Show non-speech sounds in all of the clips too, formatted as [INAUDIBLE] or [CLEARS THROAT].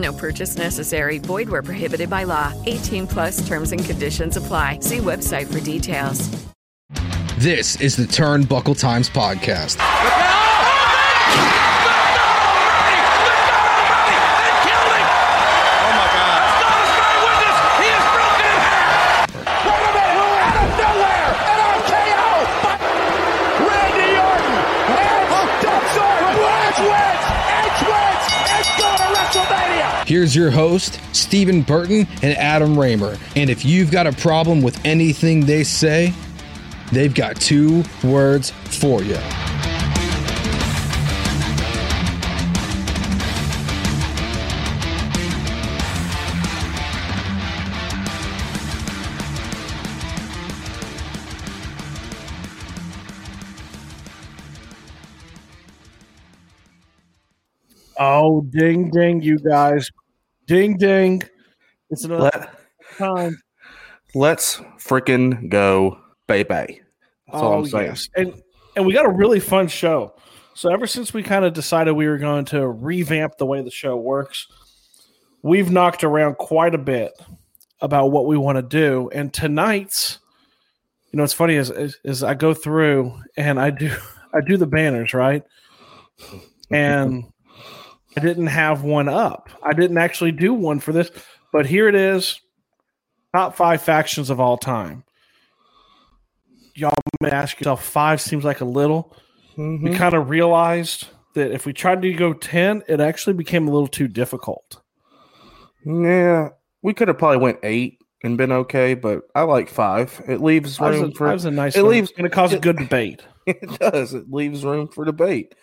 No purchase necessary. Void where prohibited by law. 18 plus terms and conditions apply. See website for details. This is the Turnbuckle Times podcast. Here's your host, Stephen Burton and Adam Raymer. And if you've got a problem with anything they say, they've got two words for you. Oh, ding, ding, you guys. Ding, ding. It's another Let, time. let's freaking go, baby. That's all oh, I'm saying. Oh, yes. And and we got a really fun show. So ever since we kind of decided we were going to revamp the way the show works, we've knocked around quite a bit about what we want to do. And tonight's, you know, it's funny is, is is I go through and I do [LAUGHS] I do the banners right, and I didn't have one up. I didn't actually do one for this, but here it is: top five factions of all time y'all may ask yourself, five seems like a little. We mm-hmm. kind of realized that if we tried to go 10, it actually became a little too difficult. Yeah, we could have probably went eight and been okay, but I like five. It leaves room a, for was a nice it one. leaves It's going to cause a it- good [LAUGHS] debate. It does. It leaves room for debate.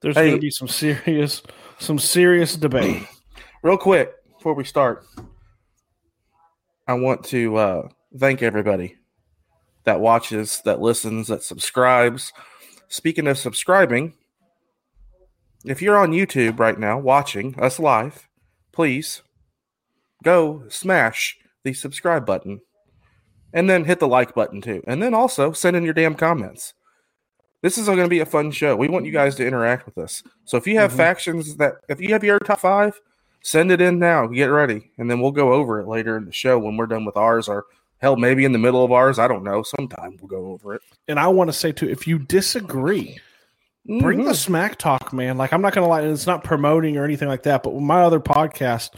There's Hey. going to be some serious, some serious debate. [CLEARS THROAT] Real quick before we start, I want to uh, thank everybody that watches, that listens, that subscribes. Speaking of subscribing, if you're on YouTube right now watching us live, please go smash the subscribe button and then hit the like button too. And then also send in your damn comments. This is going to be a fun show. We want you guys to interact with us. So if you have factions that, if you have your top five, send it in now. Get ready, and then we'll go over it later in the show when we're done with ours, or hell, maybe in the middle of ours. I don't know. Sometime we'll go over it. And I want to say, too, if you disagree, bring the Mhm. smack talk, man. Like, I'm not going to lie, and it's not promoting or anything like that, but my other podcast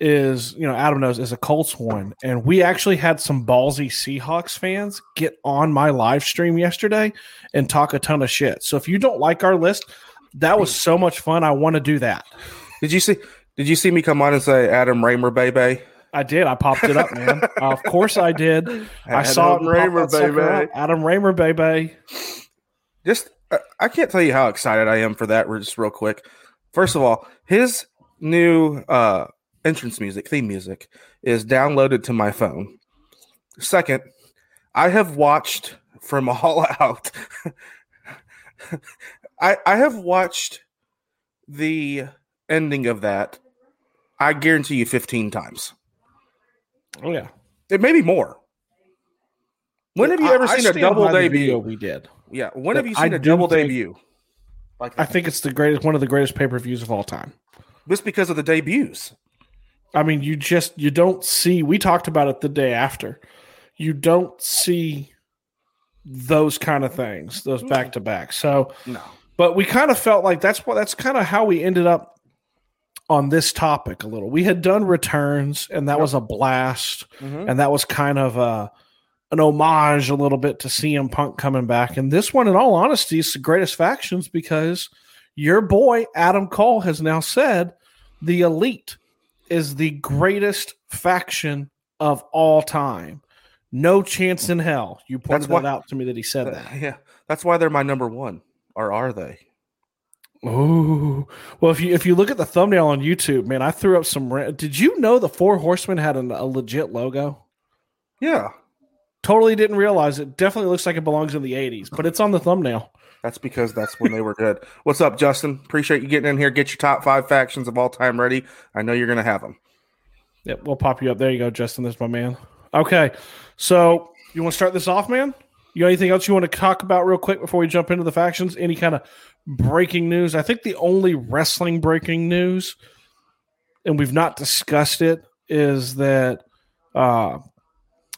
is, you know, Adam knows, is a Colts one. And we actually had some ballsy Seahawks fans get on my live stream yesterday and talk a ton of shit. So if you don't like our list, that was so much fun. I want to do that. Did you see? Did you see me come on and say Adam Raymer, baby? I did. I popped it up, [LAUGHS] man. Uh, of course I did. I saw it. Adam Raymer, baby. Adam Raymer, baby. Just, uh, I can't tell you how excited I am for that. Just real quick. First of all, his new uh, entrance music, theme music, is downloaded to my phone. Second, I have watched from All [LAUGHS] Out. I I have watched the ending of that. I guarantee you, fifteen times. Oh, yeah. It may be more. When have you ever I seen a double behind the debut? we did. Yeah. When But have you seen a double think- debut? Like I think it's the greatest, one of the greatest pay per views of all time. just because of the debuts. I mean, you just you don't see. We talked about it the day after. You don't see those kind of things, those back to back. So, No. but we kind of felt like that's what that's kind of how we ended up on this topic a little. We had done returns, and that was a blast, Mhm. and that was kind of a an homage a little bit to CM Punk coming back. And this one, in all honesty, is the greatest factions because your boy Adam Cole has now said the Elite is the greatest faction of all time. No chance in hell. You pointed That's why- that out to me that he said uh, that. Yeah, that's why they're my number one. Or are they? Ooh. Well, if you if you look at the thumbnail on YouTube, man, I threw up some. Did you know the Four Horsemen had an, a legit logo? Yeah, Totally didn't realize it. Definitely looks like it belongs in the '80s, but it's on the thumbnail. that's because that's when they were good. What's up, Justin? Appreciate you getting in here. Get your top five factions of all time ready. I know you're gonna have them. Yep, we'll pop you up. There you go, Justin. There's my man. Okay, so you want to start this off, man? You got anything else you want to talk about real quick before we jump into the factions? Any kind of breaking news? I think the only wrestling breaking news, and we've not discussed it, is that uh,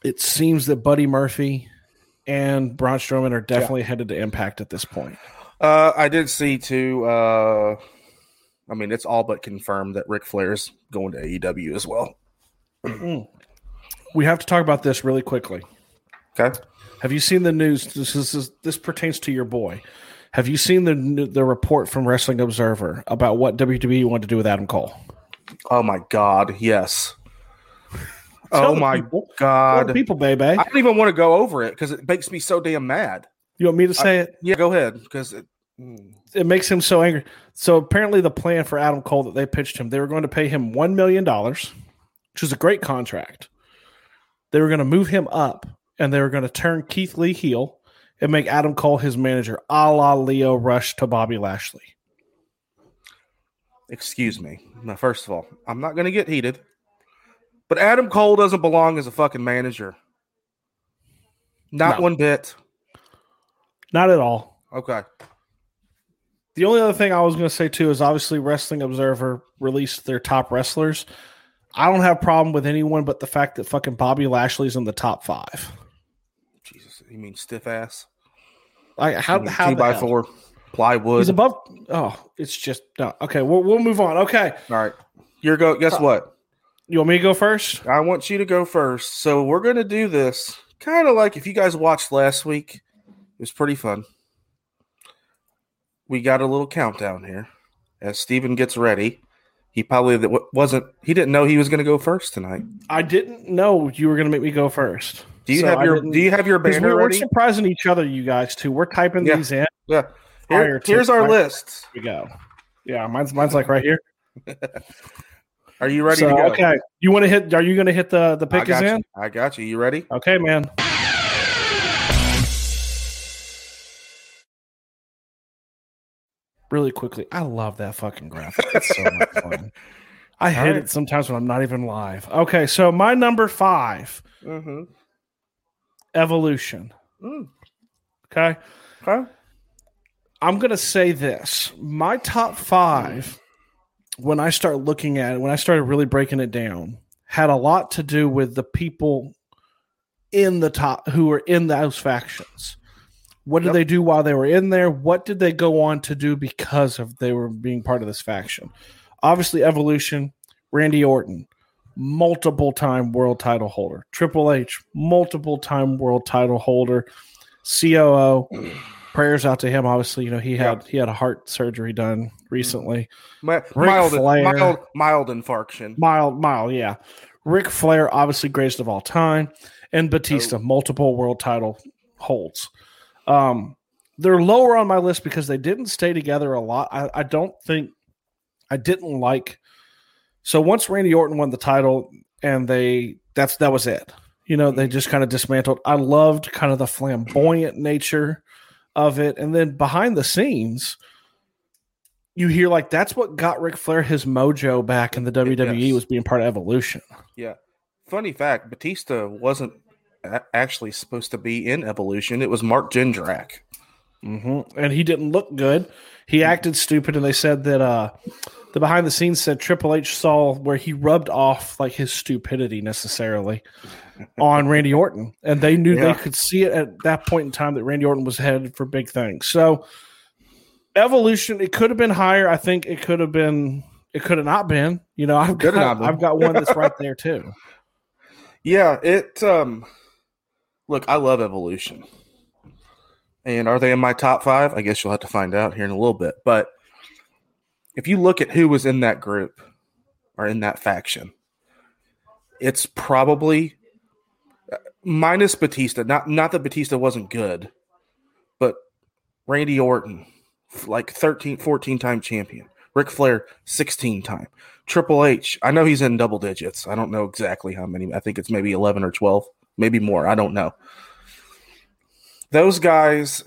it seems that Buddy Murphy and Braun Strowman are definitely headed to Impact at this point. Uh, I did see too. Uh, I mean, it's all but confirmed that Ric Flair's going to AEW as well. We have to talk about this really quickly. Okay. Have you seen the news? This is this, this pertains to your boy. Have you seen the the report from Wrestling Observer about what WWE wanted to do with Adam Cole? Oh my God. Yes. Oh my people. God. people, baby. I don't even want to go over it because it makes me so damn mad. you want me to say it? Yeah, go ahead. Because it, mm, It makes him so angry. So apparently, the plan for Adam Cole that they pitched him, they were going to pay him one million dollars, which was a great contract. They were going to move him up, and they were going to turn Keith Lee heel and make Adam Cole his manager, a la Lio Rush to Bobby Lashley. excuse me. Now, first of all, I'm not going to get heated, but Adam Cole doesn't belong as a fucking manager. Not No. one bit. Not at all. Okay. The only other thing I was going to say too is obviously Wrestling Observer released their top wrestlers. I don't have a problem with anyone but the fact that fucking Bobby Lashley's in the top five. Jesus, you mean stiff ass? Like how You mean how two by hell? four plywood. He's above. Oh, it's just no. Okay, we'll we'll move on. Okay, All right. You're go. Guess uh, what? You want me to go first? I want you to go first. So we're gonna do this kind of like if you guys watched last week. It was pretty fun. We got a little countdown here as Steven gets ready. He probably wasn't. He didn't know he was going to go first tonight. I didn't know you were going to make me go first. Do you So have your Do you have your banner we, we're ready? surprising each other, you guys too. We're typing Yeah. these in. Yeah. Here, to here's our list. Here we go. Yeah, mine's mine's like right here. [LAUGHS] Are you ready So, to go? okay, you want to hit? Are you going to hit the the pick is in? I got you. You ready? Okay, man. Really quickly, I love that fucking graphic. It's so much [LAUGHS] fun. I hate right. it sometimes when I'm not even live. Okay, so my number five, Mm-hmm. evolution. Mm. Okay, Okay. I'm gonna say this: my top five, when I start looking at it, when I started really breaking it down, had a lot to do with the people in the top who were in those factions. What did Yep. they do while they were in there? What did they go on to do because of they were being part of this faction? Obviously, Evolution, Randy Orton, multiple time world title holder. Triple H, multiple time world title holder. COO, prayers out to him. Obviously, you know he had he had a heart surgery done recently. Mi- Ric mild, Flair. mild, mild infarction. Mild, mild, yeah. Ric Flair, obviously greatest of all time, and Batista, multiple world title holds. Um, they're lower on my list because they didn't stay together a lot. I, I don't think I didn't like. So once Randy Orton won the title, and they that's that was it. You know, they just kind of dismantled. I loved kind of the flamboyant nature of it, and then behind the scenes, you hear like that's what got Ric Flair his mojo back in the WWE Yes. was being part of Evolution. Yeah. Funny fact: Batista wasn't actually supposed to be in Evolution. It was Mark Jindrak. hmm And he didn't look good. He acted stupid, and they said that uh, the behind the scenes said Triple H saw where he rubbed off like his stupidity necessarily [LAUGHS] on Randy Orton, and they knew Yeah. they could see it at that point in time that Randy Orton was headed for big things. So, Evolution, it could have been higher. I think it could have been. It could have not been. You know, I've Could got. I've got one that's right there too. [LAUGHS] Yeah, it. Um, look, I love Evolution. And are they in my top five? I guess you'll have to find out here in a little bit. But if you look at who was in that group or in that faction, it's probably uh, minus Batista. Not not that Batista wasn't good, but Randy Orton, like 13, 14 time champion. Ric Flair, 16 time. Triple H, I know he's in double digits. I don't know exactly how many. I think it's maybe 11 or 12, maybe more. I don't know. Those guys,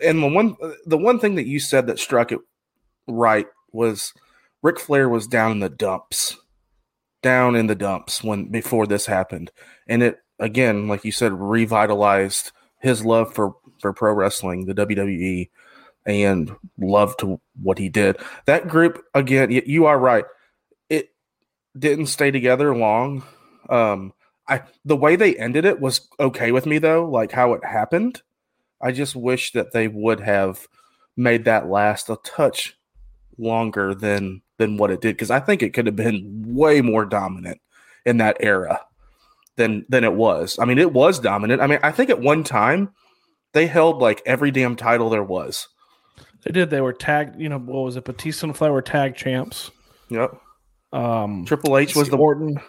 and the one the one thing that you said that struck it right was Ric Flair was down in the dumps, down in the dumps when before this happened, and it again, like you said, revitalized his love for for pro wrestling, the WWE, and love to what he did. That group again, you are right. It didn't stay together long. Um, I the way they ended it was okay with me though, like how it happened. I just wish that they would have made that last a touch longer than than what it did because I think it could have been way more dominant in that era than than it was. I mean, it was dominant. I mean, I think at one time they held like every damn title there was. They did. They were tagged. You know, what was it? Batista and Flair were tag champs. Yep. Um, Triple H was the Orton.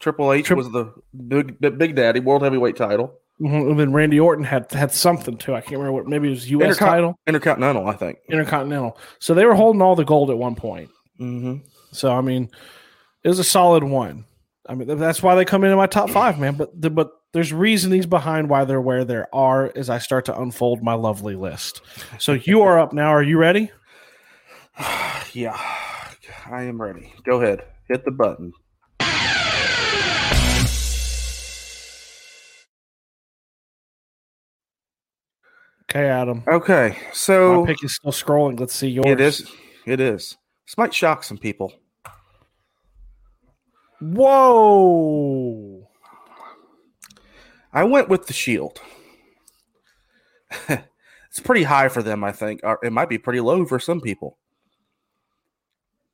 Triple H Tri- was the big, big daddy world heavyweight title. Mhm, And then Randy Orton had had something too. I can't remember what. Maybe it was U.S. Intercon- title, Intercontinental, I think. Intercontinental. So they were holding all the gold at one point. Mm-hmm. So I mean, it was a solid one. I mean, that's why they come into my top five, man. But the, but there's reasonings behind why they're where they are as I start to unfold my lovely list. So you are up now. Are you ready? [SIGHS] Yeah, I am ready. Go ahead, hit the button. Okay, Adam. Okay, so My pick is still scrolling. Let's see yours. it is. It is. This might shock some people. Whoa. I went with the Shield. [LAUGHS] it's pretty high for them, I think. Or it might be pretty low for some people.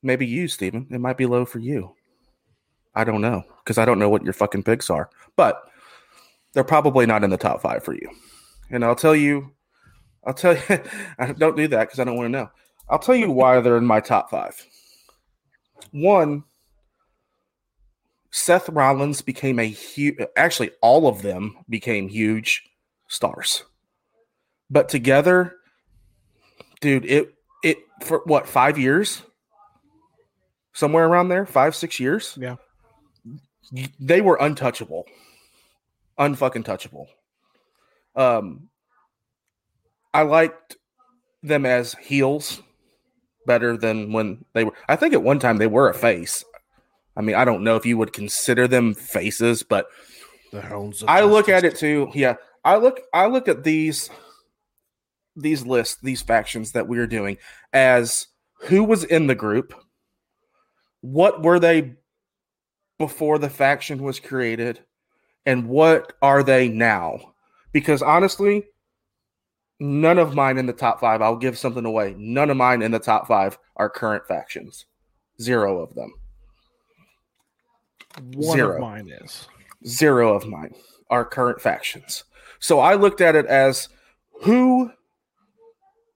Maybe you, Stephen. It might be low for you. I don't know because I don't know what your fucking picks are. But they're probably not in the top five for you. And I'll tell you, I'll tell you, [LAUGHS] I don't do that because I don't want to know. I'll tell you why they're in my top five. One, Seth Rollins became a huge, actually, all of them became huge stars. But together, dude, it, it, for what, five years? Somewhere around there, five, six years? Yeah. They were untouchable. Unfucking touchable. Um, I liked them as heels better than when they were. I think at one time they were a face. I mean, I don't know if you would consider them faces, but The hounds. I look at it too. Yeah, I look. I look at these these lists, these factions that we are doing as who was in the group, what were they before the faction was created, and what are they now? Because honestly, none of mine in the top five. I'll give something away. None of mine in the top five are current factions. Zero of them. One Zero. of mine is. zero of mine are current factions. So I looked at it as who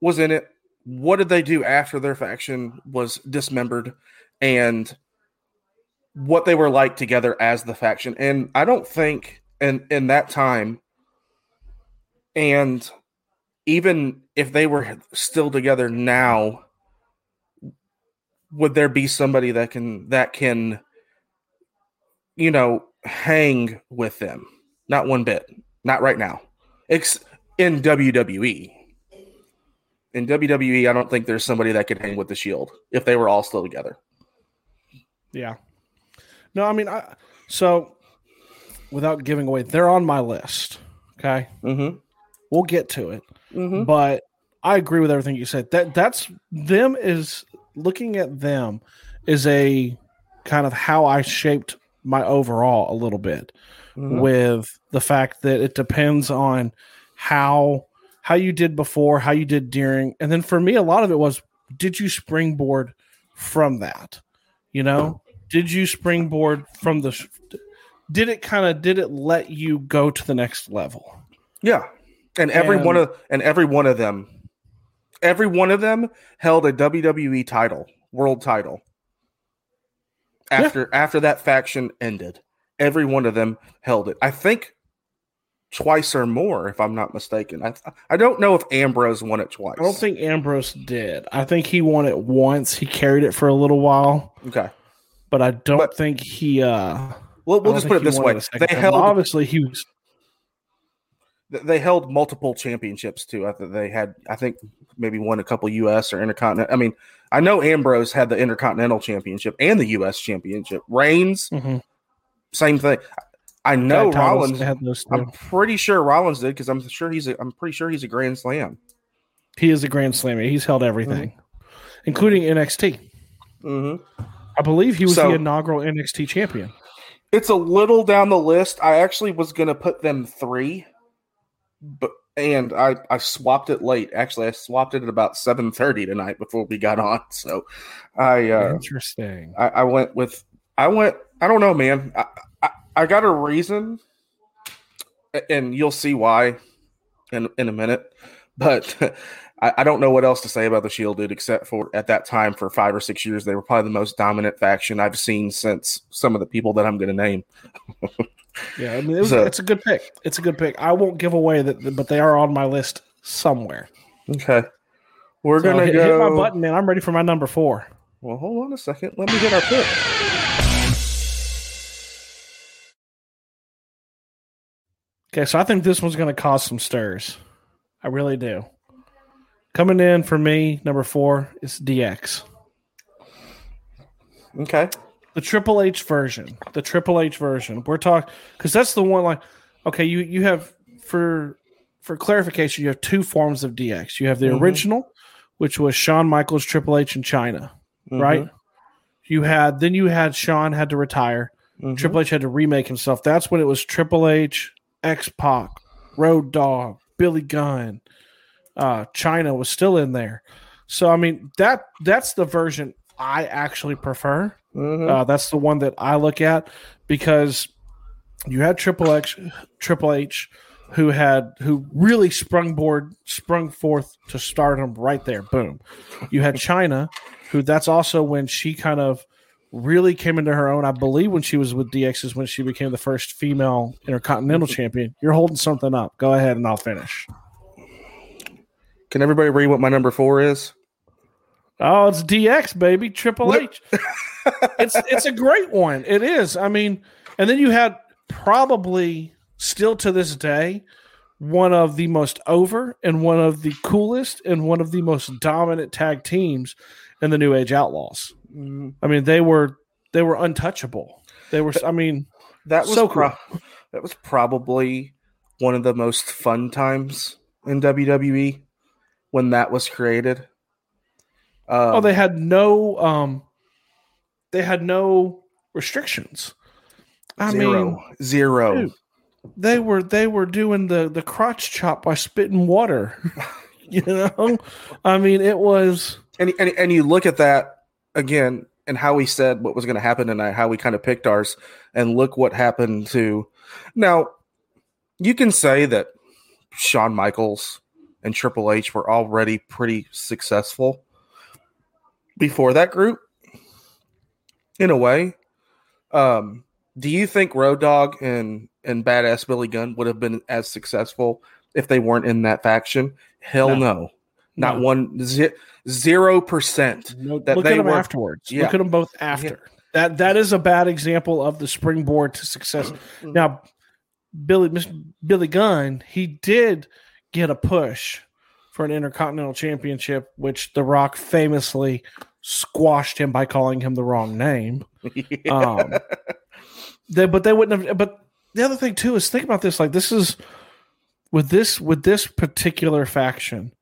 was in it, what did they do after their faction was dismembered, and what they were like together as the faction. And I don't think in in that time, and even if they were still together now, would there be somebody that can that can you know, hang with them. Not one bit. Not right now. Ex- in WWE. In WWE, I don't think there's somebody that could hang with the Shield if they were all still together. Yeah. No, I mean, I so without giving away, they're on my list. Okay, Mm-hmm. we'll get to it, Mm-hmm. but I agree with everything you said. That that's them is looking at them is a kind of how I shaped my overall a little bit Mhm. with the fact that it depends on how how you did before, how you did during, and then for me, a lot of it was did you springboard from that? You know, did you springboard from the did it kind of did it let you go to the next level? Yeah, and every And- one of and every one of them, every one of them held a WWE title, world title. After after that faction ended, every one of them held it. I think twice or more, if I'm not mistaken. I I don't know if Ambrose won it twice. I don't think Ambrose did. I think he won it once. He carried it for a little while, Okay. but I don't But- think he. uh We'll, we'll just put it this way: they held Obviously, he was. They held multiple championships too. They had, I think, maybe won a couple U.S. or Intercontinental. I mean, I know Ambrose had the Intercontinental Championship and the U.S. Championship. Reigns, Mhm. same thing. I know Rollins. I'm pretty sure Rollins did because I'm sure he's. A, I'm pretty sure he's a Grand Slam. He is a Grand Slammer. He's held everything, including NXT. Mm-hmm. I believe he was So- the inaugural NXT champion. It's a little down the list. I actually was going to put them three, but and I I swapped it late. Actually, I swapped it at about seven thirty tonight before we got on. [LAUGHS] So I uh, Interesting. I, I went with I went I don't know, man. I, I, I got a reason, and you'll see why in in a minute. But [LAUGHS] I, I don't know what else to say about the Shield, dude. Except for at that time, for five or six years, they were probably the most dominant faction I've seen since some of the people that I'm going to name. [LAUGHS] Yeah, I mean, it was, So- it's a good pick. It's a good pick. I won't give away that, but they are on my list somewhere. Okay, we're So gonna hit, go. hit my button, man. I'm ready for my number four. Well, hold on a second. Let me get our pick. Okay, so I think this one's going to cause some stirs. I really do. Coming in for me, number four is DX. Okay. The Triple H version, the Triple H version. We're talking because that's the one. Like, okay, you you have for for clarification, you have two forms of DX. You have the Mhm. original, which was Shawn Michaels, Triple H in Chyna, Mhm. right? You had then you had Shawn had to retire. Mhm. Triple H had to remake himself. That's when it was Triple H, X Pac, Road Dogg, Billy Gunn. Uh, Chyna was still in there. So I mean that that's the version I actually prefer. Mhm. Uh, that's the one that I look at because you had Triple H, Triple H, who had who really sprung board, sprung forth to stardom right there. Boom. You had [LAUGHS] Chyna, who that's also when she kind of really came into her own. I believe when she was with DX is when she became the first female intercontinental champion. You're holding something up. Go ahead and I'll finish. Can everybody read what my number four is? Oh, it's DX, baby. Triple H. it's it's a great one. It is. I mean, and then you had probably still to this day one of the most over and one of the coolest and one of the most dominant tag teams in the New Age Outlaws. Mm-hmm. I mean, they were they were untouchable. They were. I mean, That was So pro- that was probably one of the most fun times in WWE when that was created. Um, oh, they had no um, they had no restrictions. I zero, mean, zero. dude. they were they were doing the the crotch chop by spitting water. [LAUGHS] you know, I mean, it was And, and and you look at that again and how we said what was going to happen tonight, how we kind of picked ours, and look what happened to. Now, you can say that Shawn Michaels and Triple H were already pretty successful before that group, in a way. Um, do you think Road Dogg and and Badass Billy Gunn would have been as successful if they weren't in that faction? Hell No. no. Not No. one ze- zero percent. No, that look they at them were- afterwards. Yeah. Look at them both after. That that is a bad example of the springboard to success. Mm-hmm. Now, Billy Miss Billy Gunn, he did get a push for an Intercontinental Championship, which The Rock famously squashed him by calling him the wrong name. [LAUGHS] Um, they, but they wouldn't have. But the other thing too is think about this. Like this is with this with this particular faction,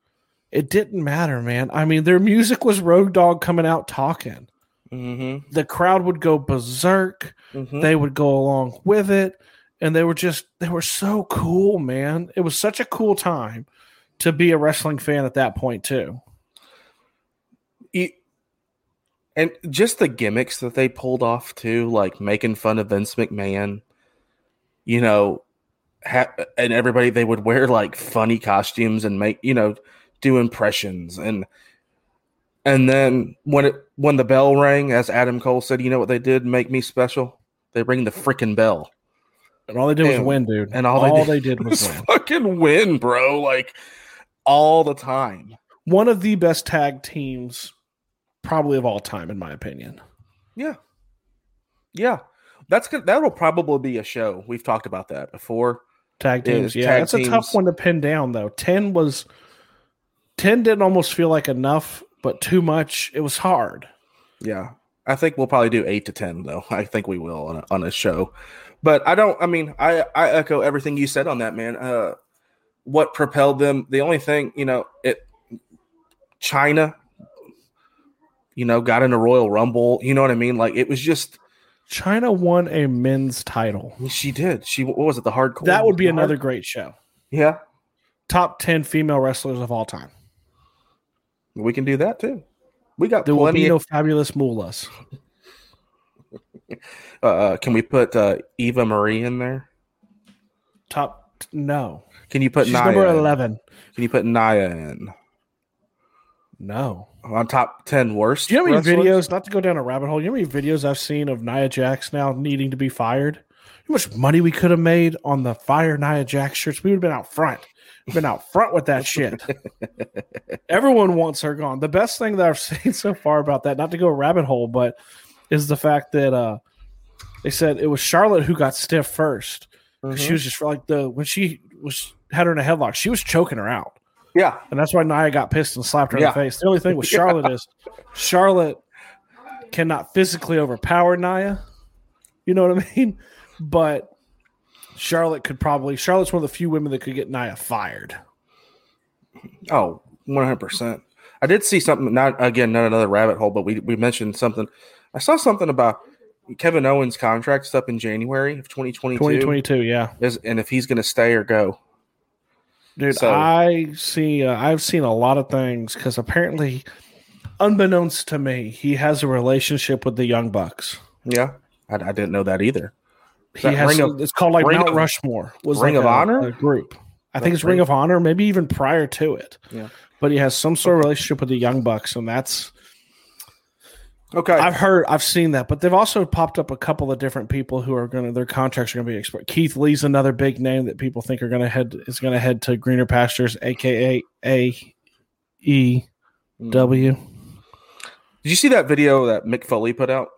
it didn't matter, man. I mean, their music was Road Dogg coming out talking. mm-hmm, The crowd would go berserk. mm-hmm. They would go along with it, and they were just they were so cool, man. It was such a cool time to be a wrestling fan at that point too. You- and just the gimmicks that they pulled off too, like making fun of Vince McMahon you know, ha- and everybody they would wear like funny costumes and make you know do impressions and and then when it when the bell rang, as Adam Cole said, you know what they did make me special? They ring the freaking bell. And all they did was win, dude. and all all, they they, did- [LAUGHS] did was win. fucking win, bro. Like all the time. One of the best tag teams, probably of all time, in my opinion. Yeah. Yeah. That's good. That'll probably be a show. We've talked about that before. Tag teams, yeah, tag that's a tough one to pin down, though. Ten was ten didn't almost feel like enough, but too much. It was hard. Yeah. I think we'll probably do eight to ten though. I think we will on a, on a show. But I don't I mean, I, I echo everything you said on that, man. Uh what propelled them, the only thing, you know, it Chyna, you know, got in a Royal Rumble. You know what I mean? Like it was just Chyna won a men's title. she did. She what was it, the hardcore? That would be the another great show. Yeah. Top ten female wrestlers of all time. We can do that too. We got There will plenty be of no Fabulous Moolahs. [LAUGHS] Uh, can we put uh, Eva Marie in there? Top no. Can you put She's Nia? number in? eleven. Can you put Nia in No. on top ten worst? Do you know how many videos? Not to go down a rabbit hole. You know how many videos I've seen of Nia Jax now needing to be fired? How much money we could have made on the fire Nia Jax shirts? We would have been out front. We've been out front with that shit. [LAUGHS] Everyone wants her gone. The best thing that I've [LAUGHS] seen so far about that, not to go a rabbit hole, but is the fact that uh they said it was Charlotte who got stiff 1st Mhm. She was just like the when she was had her in a headlock, she was choking her out. Yeah, And that's why Nia got pissed and slapped her in the face. The only thing with [LAUGHS] Charlotte is Charlotte cannot physically overpower Nia. You know what I [LAUGHS] mean? But Charlotte could probably Charlotte's one of the few women that could get Nia fired. Oh, 100%. I did see something, not again, not another rabbit hole, but we, we mentioned something. I saw something about Kevin Owens' contract's up in January of 2022. 2022, yeah. Is, and if he's going to stay or go. Dude, So- I see uh, I've seen a lot of things cuz apparently unbeknownst to me, he has a relationship with the Young Bucks. Yeah, I, I didn't know that either. He That has Ring of- it's called like Ring Mount of- Rushmore was Ring like of a- Honor? a group. I think it's Ring Ring- of Honor, maybe even prior to it. Yeah. But he has some sort of relationship with the Young Bucks, and that's Okay. I've heard, I've seen that. But they've also popped up a couple of different people who are going to their contracts are going to be expired. Keith Lee's another big name that people think are going to head is going to head to greener pastures, aka A E hmm. W. Did you see that video that Mick Foley put out?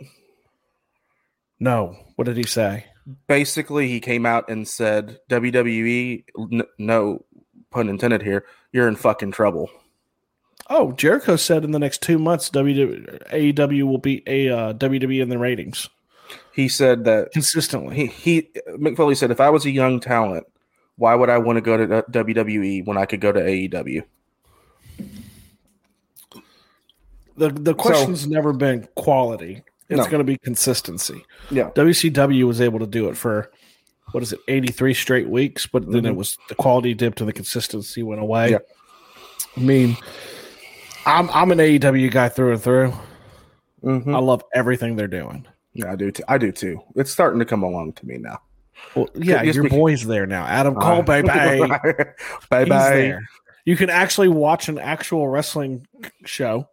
No, what did he say? Basically, he came out and said, WWE, n- no pun intended here, you're in fucking trouble. Oh, Jericho said in the next two months, WWE, AEW will beat a uh, WWE in the ratings He said that consistently. he, he Mick Foley said, if I was a young talent, why would I want to go to WWE when I could go to AEW? the the question's never been quality. It's No. going to be consistency. Yeah. WCW was able to do it for what is it, eighty three straight weeks, but then it was the quality dipped and the consistency went away. Yeah. I mean, I'm I'm an AEW guy through and through. Mhm. I love everything they're doing. Yeah, I do. Too. I do too. It's starting to come along to me now. Well, yeah, your be- boy's there now. Adam Cole, Uh, baby. bye He's bye. You can actually watch an actual wrestling show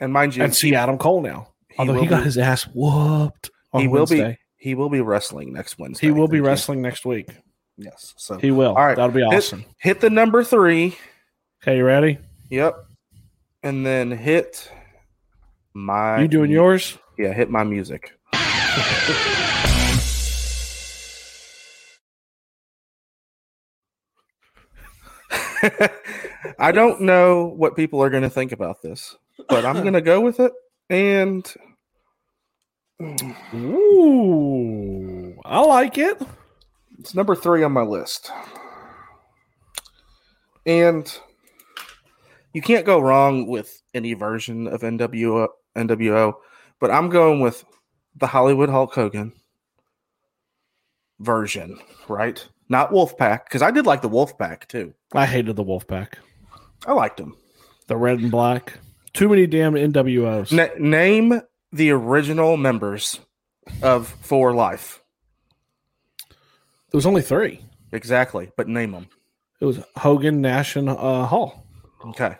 And mind you, and see Adam Cole now. Although he got be- his ass whooped on he will Wednesday. be he will be wrestling next Wednesday. he will be Thank you. wrestling next week. Yes. So He will. All right. That'll be Hit- awesome. hit the number three. Okay, you ready? Yep. And then hit my You doing yours? Yeah, hit my music. [LAUGHS] I don't know what people are going to think about this, but I'm going to go with it. And [CLEARS THROAT] Ooh, I like it. it's number three on my list. And you can't go wrong with any version of NWO, NWO, but I'm going with the Hollywood Hulk Hogan version, right? Not Wolfpack, because I did like the Wolfpack too. I hated the Wolfpack, I liked them. the red and black. Too many damn NWOs. Na- name the original members of For Life. There was only three. Exactly, but name them. It was Hogan, Nash, and uh, Hall. Okay.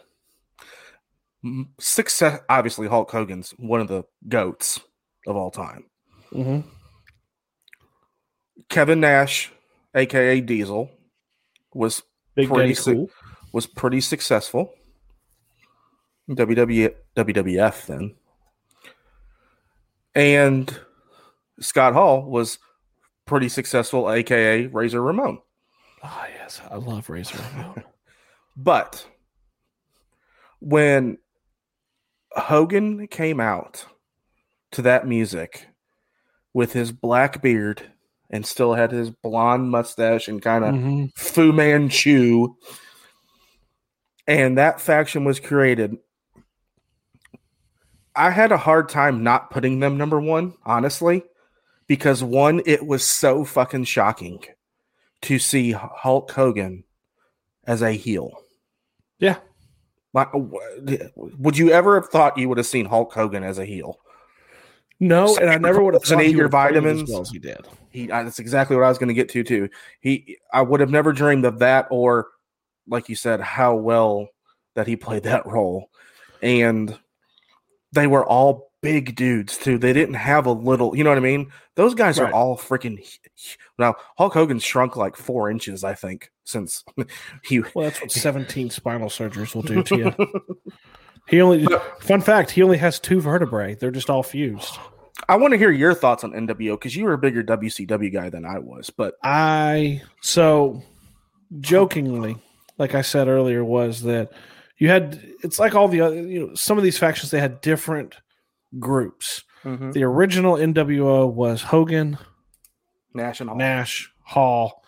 M- Success. Obviously, Hulk Hogan's one of the goats of all time. Mm-hmm. Kevin Nash, aka Diesel, was Big Pretty. Cool. was pretty successful. WWE, WWF then. And Scott Hall was pretty successful, aka Razor Ramon. Oh yes, I love Razor Ramon. [LAUGHS] But when Hogan came out to that music with his black beard and still had his blonde mustache and kind of Mhm. Fu Manchu, and that faction was created. I had a hard time not putting them number one, honestly, because one, it was so fucking shocking to see Hulk Hogan as a heel. Yeah. My, uh, would you ever have thought you would have seen Hulk Hogan as a heel? No, and I never would have thought he your vitamins? as well as he did. He that's exactly what I was going to get to too. He I would have never dreamed of that or like you said how well that he played that role. And they were all big dudes too. They didn't have a little, you know what I mean? Those guys Right. are all freaking now Hulk Hogan shrunk like 4 inches I think since [LAUGHS] he Well, that's what 17 spinal surgeries will do to you. [LAUGHS] He only fun fact, he only has two vertebrae. They're just all fused. I want to hear your thoughts on NWO cuz you were a bigger WCW guy than I was, but I so jokingly, like I said earlier, was that you had it's like all the other you know, some of these factions they had different groups. Mm-hmm. The original NWO was Hogan, National Nash, Hall.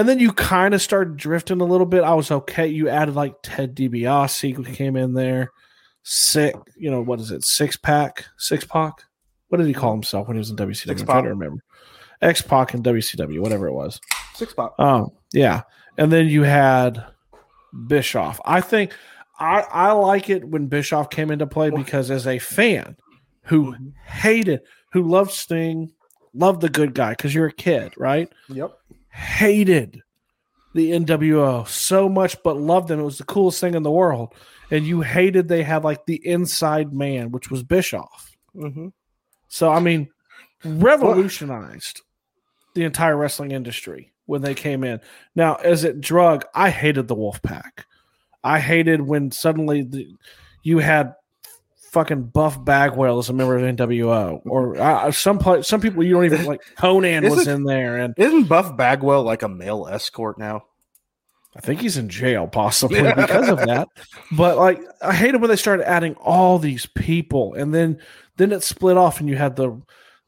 And then you kind of started drifting a little bit. I was okay. You added like Ted DiBiase who came in there. Sick, you know, what is it? Six pack? Six pack? What did he call himself when he was in WCW? I'm Six-Pac. trying to remember. X Pac and WCW, whatever it was. Six spot. Um, yeah. And then you had Bischoff. I think I, I like it when Bischoff came into play because as a fan who hated, who loved Sting, loved the good guy because you're a kid, right? Yep. Hated the NWO so much, but loved them. It was the coolest thing in the world. And you hated they had like the inside man, which was Bischoff. Mm-hmm. So I mean, revolutionized the entire wrestling industry when they came in. Now, as it drug, I hated the Wolfpack. I hated when suddenly the, you had fucking Buff Bagwell as a member of NWO, or uh, some pla some people you don't even like. [LAUGHS] Konnan was in there, and Isn't Buff Bagwell like a male escort now? I think he's in jail possibly because of that. But like I hated when they started adding all these people and then then it split off and you had the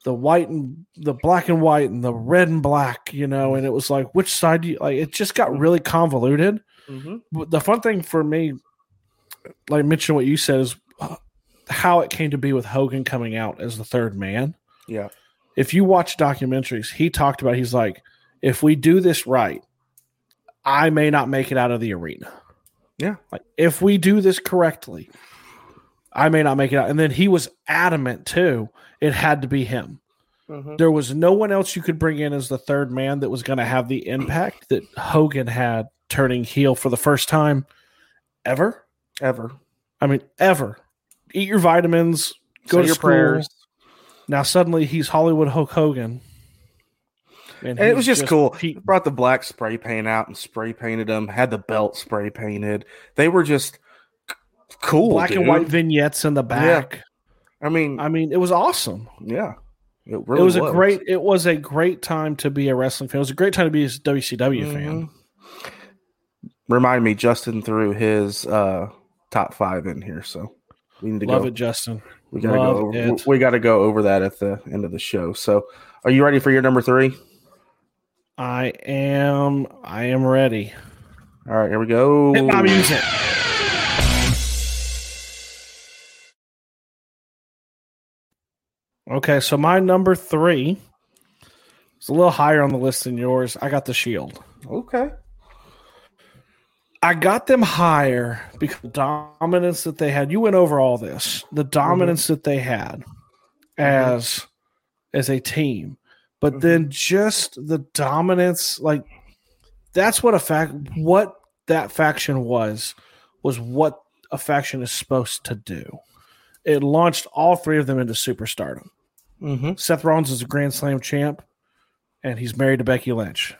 the white and the black and white and the red and black, you know, and it was like which side do you like it just got really convoluted. Mm-hmm. But the fun thing for me, like mention what you said, is uh, how it came to be with Hogan coming out as the third man Yeah. if you watch documentaries, he talked about he's like, if we do this right, I may not make it out of the arena. Yeah. Like if we do this correctly, I may not make it out. And then he was adamant too. It had to be him. Mhm. There was no one else you could bring in as the third man that was going to have the impact that Hogan had turning heel for the first time ever. Ever. I mean, ever. Eat your vitamins, go Say to your school. prayers. Now suddenly he's Hollywood Hulk Hogan. And it was he's just, cool. He, Brought the black spray paint out and spray painted them. Had the belt spray painted. They were just cool. black and white vignettes in the back. I mean, I mean, it was awesome. yeah. It really it was, a great. It was a great time to be a wrestling fan. It was a great time to be a WCW fan. Mhm. Remind me, Justin threw his uh, top five in here, so we need to Love go. it, Justin. We gotta Love go. Over, it. we got to go over that at the end of the show. So, are you ready for your number three? I am. I am ready. All right, here we go. Hit my music. Okay, so my number three is a little higher on the list than yours. I got the Shield. Okay. I got them higher because the dominance that they had. You went over all this. The mm-hmm. dominance that they had mm-hmm. as as a team. but mm-hmm. then just the dominance, like that's what a fact what that faction was was what a faction is supposed to do. It launched all three of them into superstardom. Mm-hmm. Seth Rollins is a Grand Slam champ, and he's married to Becky Lynch.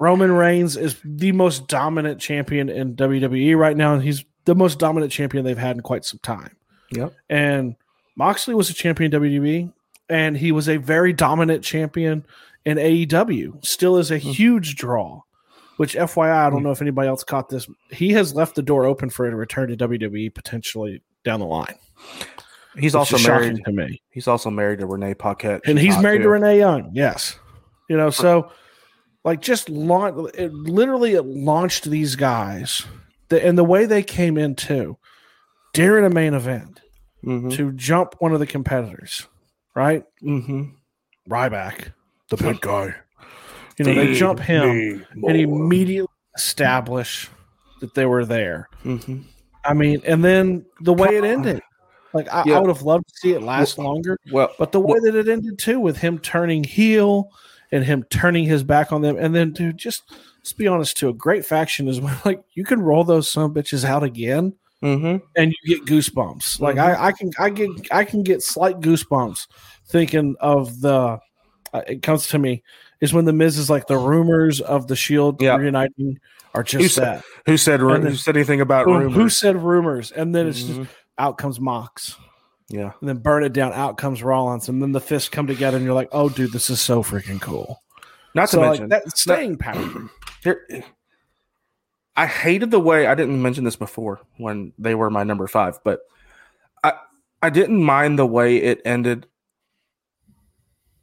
Roman Reigns is the most dominant champion in WWE right now, and he's the most dominant champion they've had in quite some time. Yep. And Moxley was a champion in WWE, and he was a very dominant champion in AEW. Still is a hmm. huge draw. Which, FYI, I don't hmm. know if anybody else caught this. He has left the door open for a return to WWE potentially down the line. He's also married. to me. He's also married to Renee Paquette, and he's married too. to Renee Young. Yes, you know, so like just launch it. Literally, it launched these guys, the, and the way they came in too during a main event Mhm. to jump one of the competitors, right? Mm-hmm. Ryback, the big [LAUGHS] guy. You know, they jump him and immediately establish that they were there. Mhm. I mean, and then the way it ended, like I, Yeah. I would have loved to see it last longer. Well, But the way that it ended too, with him turning heel and him turning his back on them, and then dude, just let's be honest, too, a great faction is [LAUGHS] when like you can roll those some bitches out again mhm. and you get goosebumps. Like Mm-hmm. I, I can I get I can get slight goosebumps thinking of the uh, it comes to me is when the Miz is like the rumors of the Shield Yeah. reuniting are just Who said- that. who said ru- And then- who said anything about Who, rumors? who said rumors? And then it's Mhm. just out comes Mox. yeah, And then burn it down, out comes Rollins, and then the fists come together, and you're like, "Oh, dude, this is so freaking cool." not to mention like that staying power. [CLEARS THROAT] Here, I hated the way I didn't mention this before when they were my number five, but I I didn't mind the way it ended.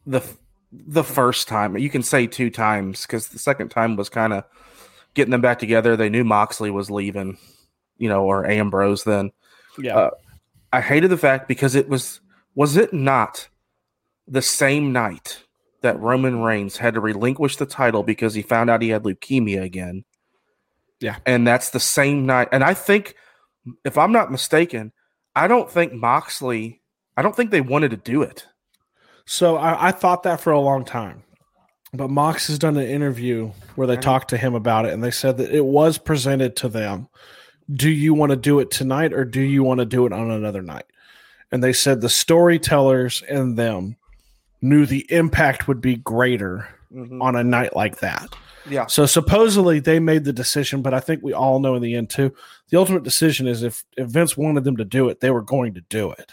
The the first time you can say two times because the second time was kind of getting them back together. They knew Moxley was leaving, you know, or Ambrose. Then Yeah, Uh, I hated the fact because it was was it not the same night that Roman Reigns had to relinquish the title because he found out he had leukemia again. Yeah. And that's the same night. And I think if I'm not mistaken, I don't think Moxley I don't think they wanted to do it. so I, I thought that for a long time, but Mox has done an interview where they talked to him about it, and they said that it was presented to them. Do you want to do it tonight, or do you want to do it on another night? And they said the storytellers and them knew the impact would be greater mm-hmm. on a night like that. Yeah. So supposedly they made the decision, but I think we all know in the end too. The ultimate decision is if, if Vince wanted them to do it, they were going to do it.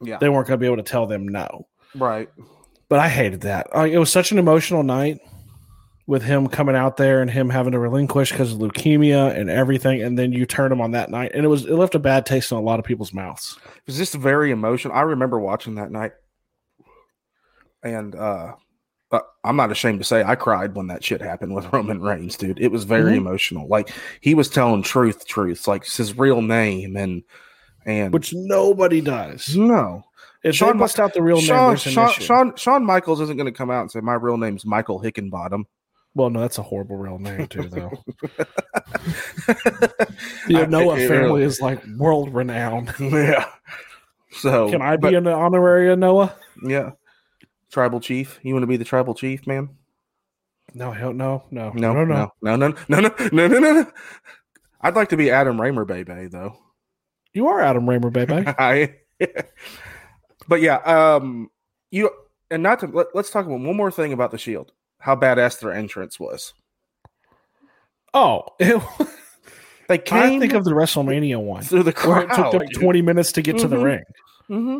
Yeah. They weren't going to be able to tell them no. right. But I hated that. Like, it was such an emotional night with him coming out there and him having to relinquish because of leukemia and everything, and then you turn him on that night, and it was it left a bad taste in a lot of people's mouths. It was just very emotional. I remember watching that night, and uh, I'm not ashamed to say I cried when that shit happened with [LAUGHS] Roman Reigns, dude. It was very Mhm. emotional. Like he was telling truth, truths, like his real name, and and Which nobody does. no, If Shawn bust out the real name, Shawn, there's an Shawn. Shawn, Shawn Michaels isn't going to come out and say my real name's Michael Hickenbottom. Well, no, that's a horrible real name too, though. [LAUGHS] I- The Noah family is like world renowned. [LAUGHS] yeah. So Can I be but- an honorary Noah? yeah, tribal chief? You want to be the tribal chief, man? No, hell no, no, No, no, no, no, no, no, no, no, no, no, no. I'd like to be Adam Raymer, baby, though. You are Adam Raymer, baby. [LAUGHS] I, but yeah, um, you and not to let, let's talk about one more thing about the Shield. How badass their entrance was. oh, it, [LAUGHS] They I think of the WrestleMania one through the crowd. it took them twenty minutes to get to the Mhm. ring. hmm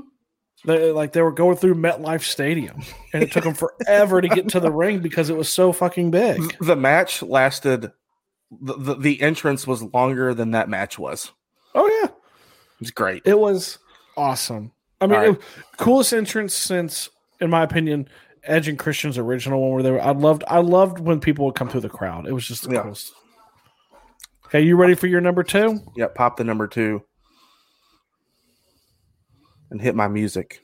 They, like they were going through MetLife Stadium, and it took them forever to get to the ring because it was so fucking big. [LAUGHS] The match lasted. The, the the entrance was longer than that match was. Oh yeah, It was great. it was awesome. I mean, right. it- coolest entrance since, in my opinion, Edge and Christian's original one where they were. I loved. I loved when people would come through the crowd. It was just the Yeah. coolest. Okay, you ready for your number two? Yeah, pop the number two and hit my music.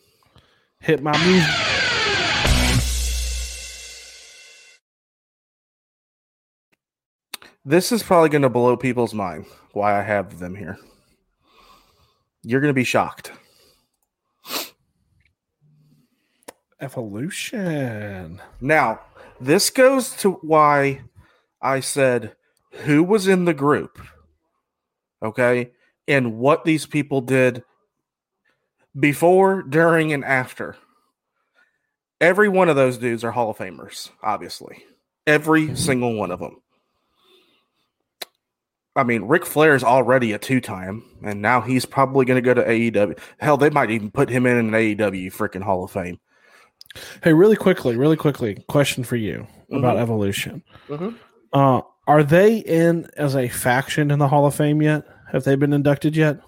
Hit my music. This is probably going to blow people's mind why I have them here. You're going to be shocked. Evolution. Now, this goes to why I said who was in the group, okay, and what these people did before, during, and after. Every one of those dudes are Hall of Famers, obviously. Every mm-hmm. single one of them. I mean, Ric Flair is already a two time, and now he's probably going to go to AEW. Hell, they might even put him in an AEW freaking Hall of Fame. Hey, really quickly, really quickly, question for you about Mhm. Evolution. Mhm. Uh, are they in as a faction in the Hall of Fame yet? Have they been inducted yet?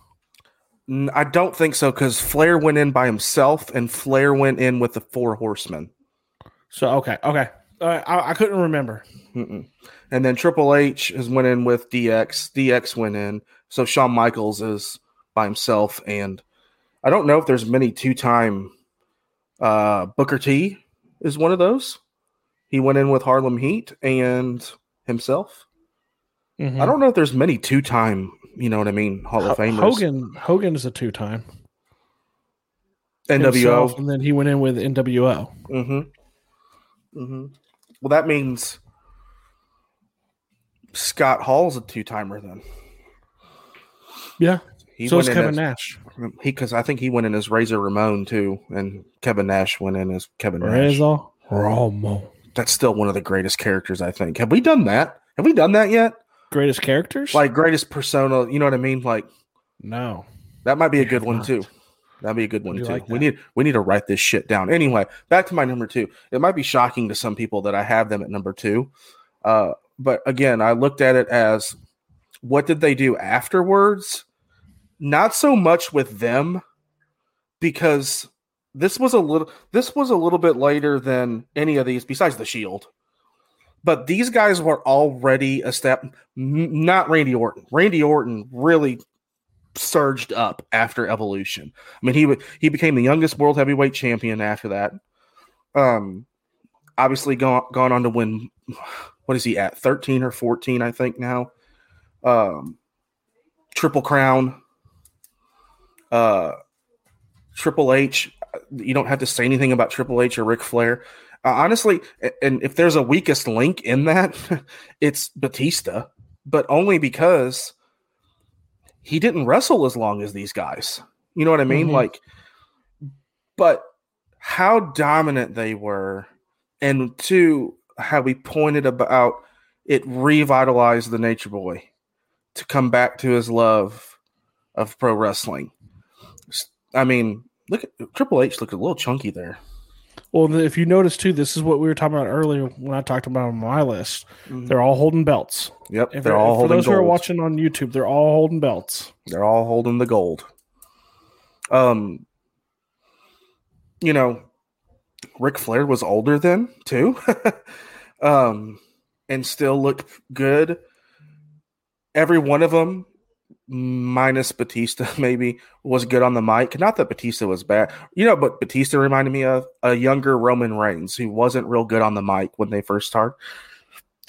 I don't think so because Flair went in by himself, and Flair went in with the Four Horsemen. So okay, okay. Uh, I, I couldn't remember. Mm-mm. And then Triple H has went in with DX. DX went in, so Shawn Michaels is by himself, and I don't know if there's many two-time. Uh, Booker T is one of those. He went in with Harlem Heat and himself. Mhm. I don't know if there's many two-time. You know what I mean? Hall of Famers. Hogan Hogan is a two time NWO. and then he went in with NWO. Mm-hmm. Mm-hmm. Well, that means Scott Hall's a two timer then. Yeah. He so is Kevin as, Nash. He because I think he went in as Razor Ramon too, and Kevin Nash went in as Kevin Nash. Razor Ramon. That's still one of the greatest characters I think. Have we done that? Have we done that yet? Greatest characters? Like greatest persona? You know what I mean? Like no. that might be a good one too. That'd be a good one too. like we need we need to write this shit down. Anyway, back to my number two. It might be shocking to some people that I have them at number two, uh, but again, I looked at it as what did they do afterwards? Not so much with them, because this was a little this was a little bit later than any of these besides the Shield. But these guys were already a step. Not Randy Orton. Randy Orton really surged up after Evolution. I mean, he he became the youngest world heavyweight champion after that. Um, obviously gone gone on to win. What is he at? Thirteen or fourteen, I think now. Um, Triple Crown. Uh, Triple H. You don't have to say anything about Triple H or Ric Flair. Uh, honestly, and if there's a weakest link in that, [LAUGHS] it's Batista, but only because he didn't wrestle as long as these guys. You know what I mean? Mhm. Like, but how dominant they were, and two, how we pointed about it revitalized the Nature Boy to come back to his love of pro wrestling. I mean, look at Triple H looked a little chunky there. Well, if you notice too, this is what we were talking about earlier when I talked about on my list. Mhm. They're all holding belts. Yep, If they're all for holding those who are watching on YouTube, they're all holding belts. They're all holding the gold. Um, you know, Ric Flair was older then too, [LAUGHS] um, and still looked good. Every one of them, minus Batista, [LAUGHS] maybe was good on the mic. Not that Batista was bad, you know, but Batista reminded me of a younger Roman Reigns who wasn't real good on the mic when they first started.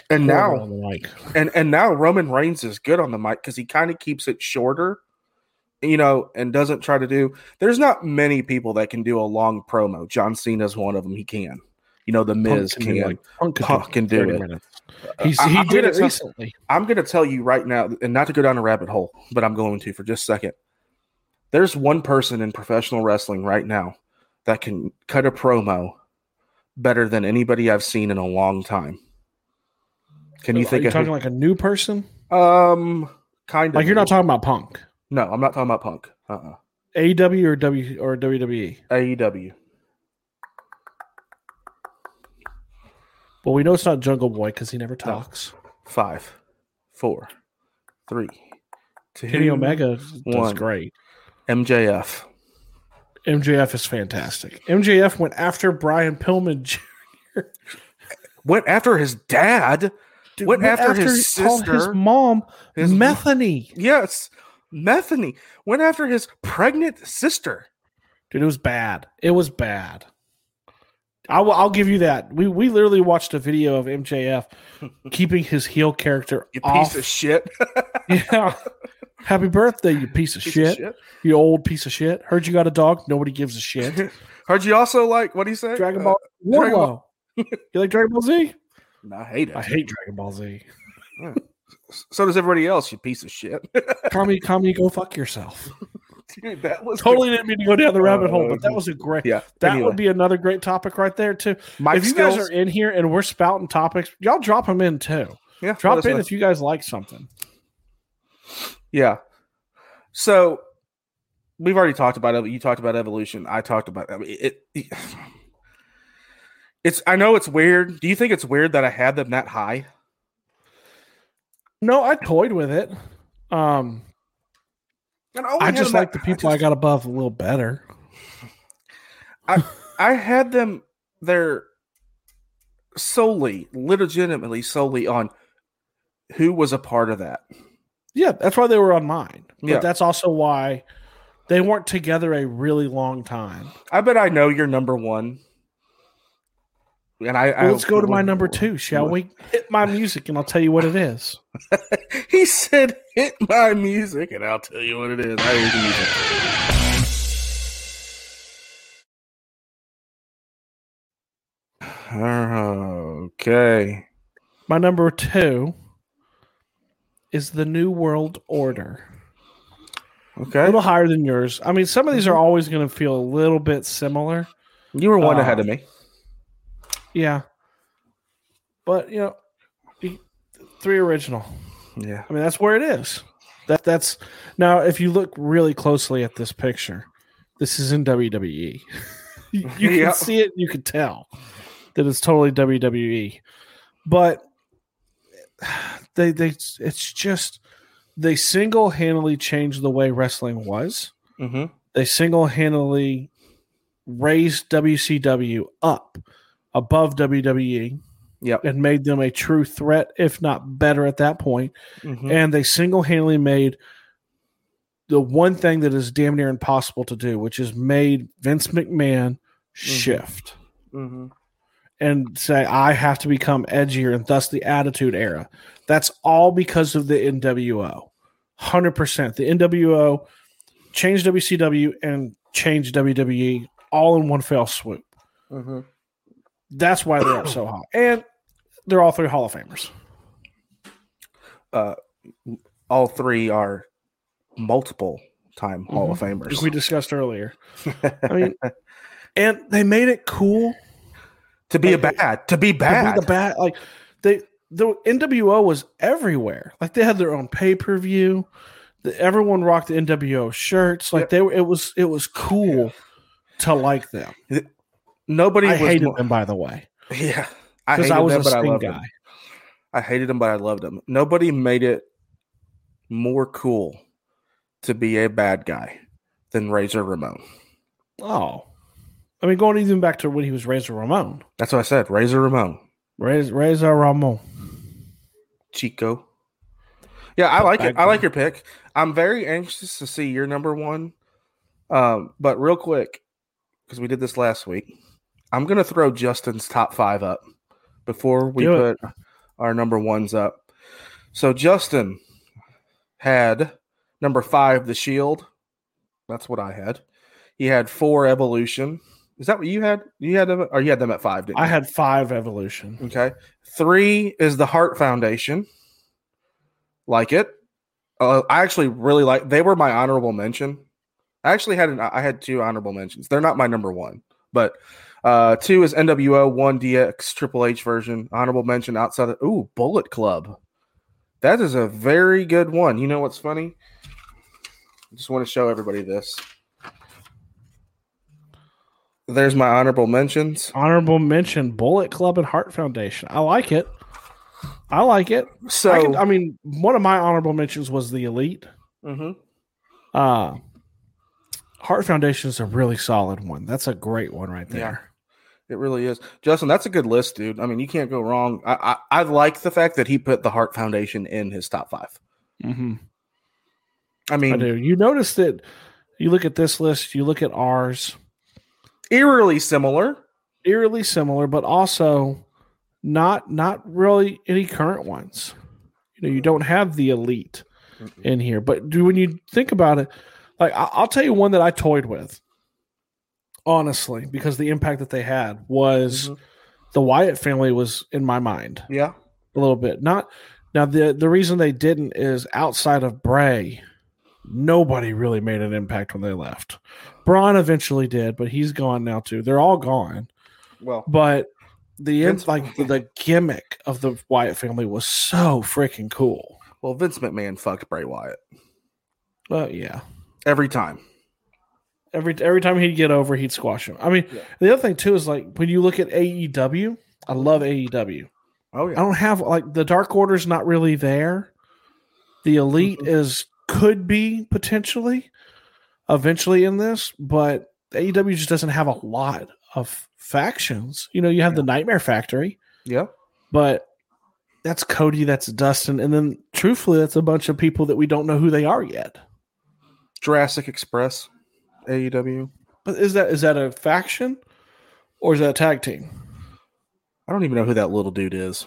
And now, on the mic. and and now Roman Reigns is good on the mic because he kind of keeps it shorter, you know, and doesn't try to do. There's not many people that can do a long promo. John Cena's one of them. He can. You know, the Miz Punk can. do like- Punk can, Punk can do it. minutes. He's, he I'm did it tell- recently. I'm going to tell you right now, and not to go down a rabbit hole, but I'm going to for just a second. There's one person in professional wrestling right now that can cut a promo better than anybody I've seen in a long time. Can you Are think you of talking who- like a new person? um kind of Like you're not talking about Punk, No, I'm not talking about Punk. Uh-uh. AEW or W or WWE. AEW. Well, we know it's not Jungle Boy because he never talks. Five, four, three, two, Kenny Omega does great. MJF. MJF is fantastic. MJF went after Brian Pillman. [LAUGHS] Jr. Went after his dad. Dude, Went after his he called his mom His- Methany. Yes. Methany. Went after his pregnant sister. Dude, it was bad. It was bad. I will, I'll give you that. We we literally watched a video of MJF [LAUGHS] keeping his heel character You off. piece of shit. [LAUGHS] Yeah. Happy birthday, you piece of Piece shit. of shit. You old piece of shit. Heard you got a dog. Nobody gives a shit. [LAUGHS] Heard you also like what do you say? Dragon Uh, Ball Dragon Wardlow. you like Dragon Ball Z? no, I hate it. I hate Dragon Ball Z. So does everybody else. You piece of shit. Kami, Kami, go fuck yourself. Dude, that was [LAUGHS] Totally didn't mean to go down the rabbit hole, but that was a great. Yeah, That anyway. would be another great topic right there too. Mike if you skills. guys are in here and we're spouting topics, y'all drop them in too. yeah, Drop in know. if you guys like something. Yeah. So we've already talked about it. You talked about evolution. I talked about I mean, it, it. [SIGHS] It's. I know it's weird. Do you think it's weird that I had them that high? No, I toyed with it. Um, I just like the [LAUGHS] people I, just- got above a little better. I had them there solely, legitimately, solely on who was a part of that. Yeah, that's why they were on mine. But Yeah. that's also why they weren't together a really long time. I bet I know your number one. And I, I let's go to my number two, shall we? [LAUGHS] Hit my music and I'll tell you what it is. [LAUGHS] He said, "Hit my music," and I'll tell you what it is. I hear the music. Okay. My number two is the New World Order. Okay. A little higher than yours. I mean, some of these are always going to feel a little bit similar. You were one Uh, ahead of me. Yeah. But, you know, three original. Yeah. I mean, that's where it is. That that's now. If you look really closely at this picture, this is in WWE. [LAUGHS] you you Yeah. can see it. You can tell that it's totally WWE. But they they it's just they single handedly changed the way wrestling was. Mm-hmm. They single handedly raised WCW up above WWE Yep. and made them a true threat, if not better at that point Mhm. and they single-handedly made the one thing that is damn near impossible to do, which is made Vince McMahon shift Mhm. and say, "I have to become edgier," and thus the Attitude Era. That's all because of the NWO. Hundred percent, the NWO changed WCW and changed WWE all in one fell swoop. Mhm. That's why they're up so high, and they're all three Hall of Famers. Uh, all three are multiple time Hall of Famers. like we discussed earlier. [LAUGHS] I mean, and they made it cool. to be a bad, to be to bad. be the bad, like they the NWO was everywhere. Like they had their own pay per view. Everyone rocked the NWO shirts. Like Yep. they were. It was it was cool to like them. Nobody I was hated more- them by the way Yeah, I hated I, was a but Sting guy. I hated them, but I loved them. Nobody made it more cool to be a bad guy than Razor Ramon. Oh, I mean, going even back to when he was Razor Ramon, That's what I said. Razor Ramon, Razor, Razor Ramon. Chico. Yeah, I like it. I like your pick. I'm very anxious to see your number one. Um, but real quick, because we did this last week, I'm gonna throw Justin's top five up before we put our number ones up. So Justin had number five, the Shield. That's what I had. He had four Evolution. Is that what you had? You had them, or you had them at five? Didn't you? I had five Evolution. Okay. Three is the Hart Foundation. Like it. Uh, I actually really like. They were my honorable mention. I actually had an. I had two honorable mentions. They're not my number one, but uh, two is NWO, one DX Triple H version. Honorable mention outside of ooh Bullet Club. That is a very good one. You know what's funny? I just want to show everybody this. There's my honorable mentions. Honorable mention: Bullet Club and Hart Foundation. I like it. I like it. So I, can, I mean, one of my honorable mentions was the Elite. mhm. Uh, Hart Foundation is a really solid one. That's a great one right there. It really is, Justin. That's a good list, dude. I mean, you can't go wrong. I I, I like the fact that he put the Hart Foundation in his top five. hmm I I mean, do. You notice that you look at this list, you look at ours, eerily similar. eerily similar, but also not not really any current ones. You know, you don't have the Elite in here, but do when you think about it, like I, I'll tell you one that I toyed with. Honestly, because the impact that they had was Mhm. the Wyatt family was in my mind Yeah. a little bit. Not now the the reason they didn't is outside of Bray, nobody really made an impact when they left. Braun eventually did, but he's gone now too. They're all gone. Well, But the Vince- like the gimmick of the Wyatt family was so freaking cool. well, Vince McMahon fucked Bray Wyatt Well, yeah. every time. Every every time he'd get over, he'd squash him. I mean, Yeah. the other thing too is like when you look at AEW, I love AEW. Oh yeah. I don't have like the Dark Order's not really there. The Elite Mhm. is could be potentially eventually in this, but AEW just doesn't have a lot of factions. You know, you have the Nightmare Factory, Yeah. but that's Cody, that's Dustin, and then truthfully, that's a bunch of people that we don't know who they are yet. Jurassic Express, AEW. But is that is that a faction or is that a tag team? I don't even know who that little dude is.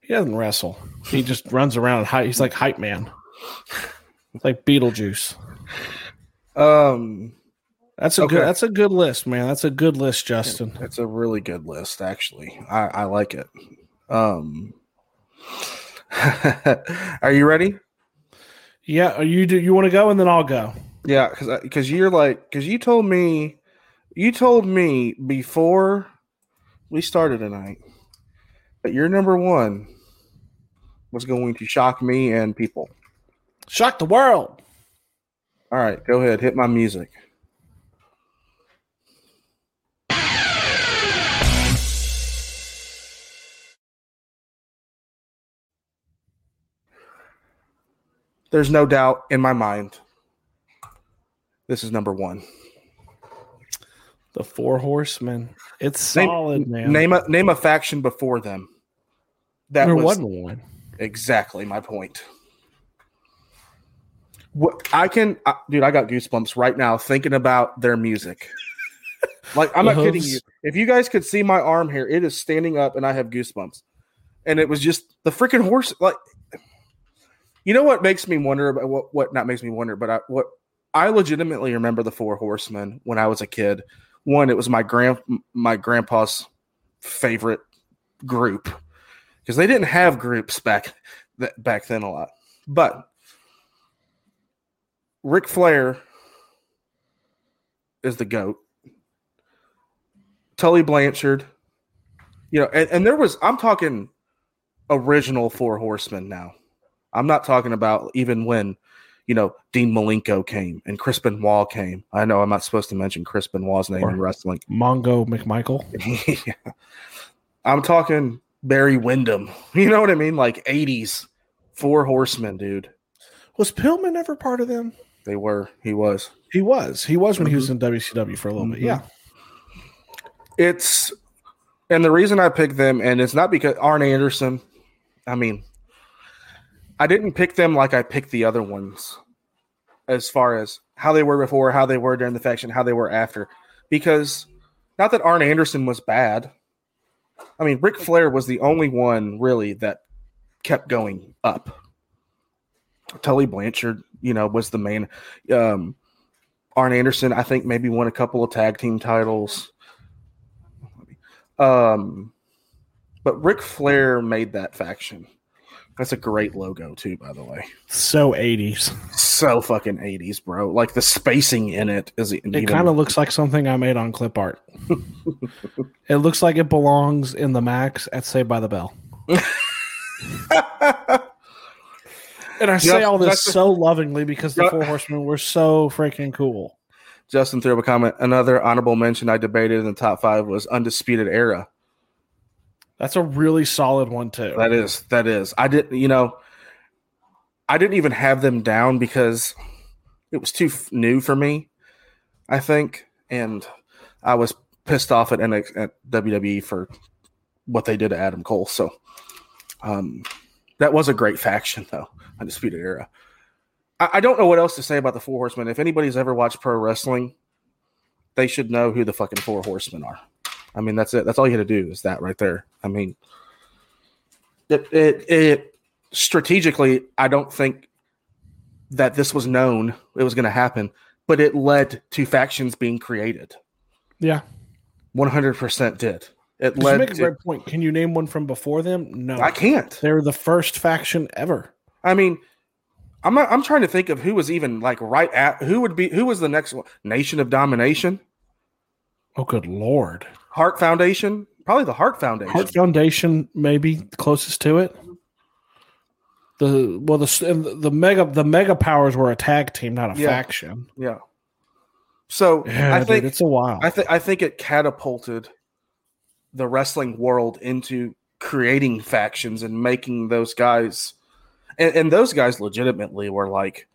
He doesn't wrestle. He just runs around. And hy- he's like hype man. It's like Beetlejuice. Um, That's a Okay. good. That's a good list, man. That's a good list, Justin. it's a really good list, actually. I, I like it. Um, [LAUGHS] are you ready? Yeah, are you do you want to go and then I'll go. Yeah, because because you're like because you told me you told me before we started tonight that your number one was going to shock me and people. Shock the world. All right, go ahead, hit my music. There's no doubt in my mind. This is number one. The Four Horsemen. It's Name- solid, man. Name a name a faction before them. That there was wasn't one. exactly my point. What I can, uh, dude, I got goosebumps right now thinking about their music. [LAUGHS] like I'm The not kidding you. If you guys could see my arm here, it is standing up, and I have goosebumps. And it was just the freaking horse. Like, you know what makes me wonder about what? What not makes me wonder, but I what I legitimately remember the Four Horsemen when I was a kid. One, it was my grand my grandpa's favorite group because they didn't have groups back th- back then a lot. But Ric Flair is the goat. Tully Blanchard, you know, and, and there was I'm talking original Four Horsemen now. I'm not talking about even when you know Dean Malenko came and Chris Benoit came. I know I'm not supposed to mention Chris Benoit's name in Or- wrestling. Mongo McMichael. [LAUGHS] Yeah. I'm talking Barry Windham. [LAUGHS] You know what I mean? Like 80s Four Horsemen, dude. Was Pillman ever part of them? They were. He was. He was. He was when he was in WCW for a little bit. Mhm. Yeah. It's and the reason I picked them, and it's not because Arn Anderson. I mean, I didn't pick them like I picked the other ones, as far as how they were before, how they were during the faction, how they were after. Because not that Arn Anderson was bad. I mean, Ric Flair was the only one really that kept going up. Tully Blanchard, you know, was the main. Um, Arn Anderson, I think, maybe won a couple of tag team titles. Um, but Ric Flair made that faction. That's a great logo too, by the way. So 80s. So fucking eighties, bro. Like the spacing in it is It kind of looks like something I made on clip art. [LAUGHS] it looks like it belongs in the Max at Saved by the Bell. [LAUGHS] And I say Yep, all this a- so lovingly because the Yep. Four Horsemen were so freaking cool. Justin threw up a comment. Another honorable mention I debated in the top five was Undisputed Era. That's a really solid one too. That is that is. I didn't, you know, I didn't even have them down because it was too f- new for me. I think, and I was pissed off at, at WWE for what they did to Adam Cole. So, um, that was a great faction, though. Undisputed Era. I, I don't know what else to say about the Four Horsemen. If anybody's ever watched pro wrestling, they should know who the fucking Four Horsemen are. I mean, that's it. That's all you had to do is that right there. I mean, it, it, it strategically, I don't think that this was known it was going to happen, but it led to factions being created. Yeah. 100% did. It You led make a to. great point. Can you name one from before them? No. I can't. They're the first faction ever. I mean, I'm not, I'm trying to think of who was even like right at who would be who was the next one? Nation of Domination, Oh, good lord. Hart Foundation, probably the Hart Foundation. Hart Foundation, maybe closest to it. The well, the and the mega the mega powers were a tag team, not a Yeah. faction. yeah. So Yeah, I dude, think it's a while. I think I think it catapulted the wrestling world into creating factions and making those guys and, and those guys legitimately were like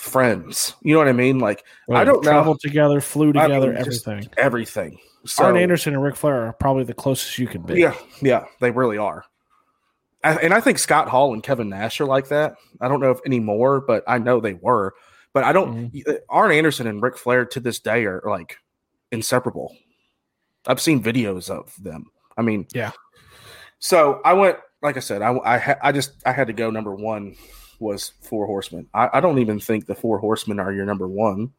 friends. You know what I mean? Like I don't know traveled together, flew I together, mean, everything. everything. So, Arn Anderson and Ric Flair are probably the closest you can be. Yeah, yeah, they really are. I, and I think Scott Hall and Kevin Nash are like that. I don't know if anymore, but I know they were. But I don't. Mm-hmm. Arn Anderson and Ric Flair to this day are like inseparable. I've seen videos of them. I mean, Yeah. So I went, like I said, I I, ha- I just I had to go. Number one was Four Horsemen. I, I don't even think the Four Horsemen are your number one.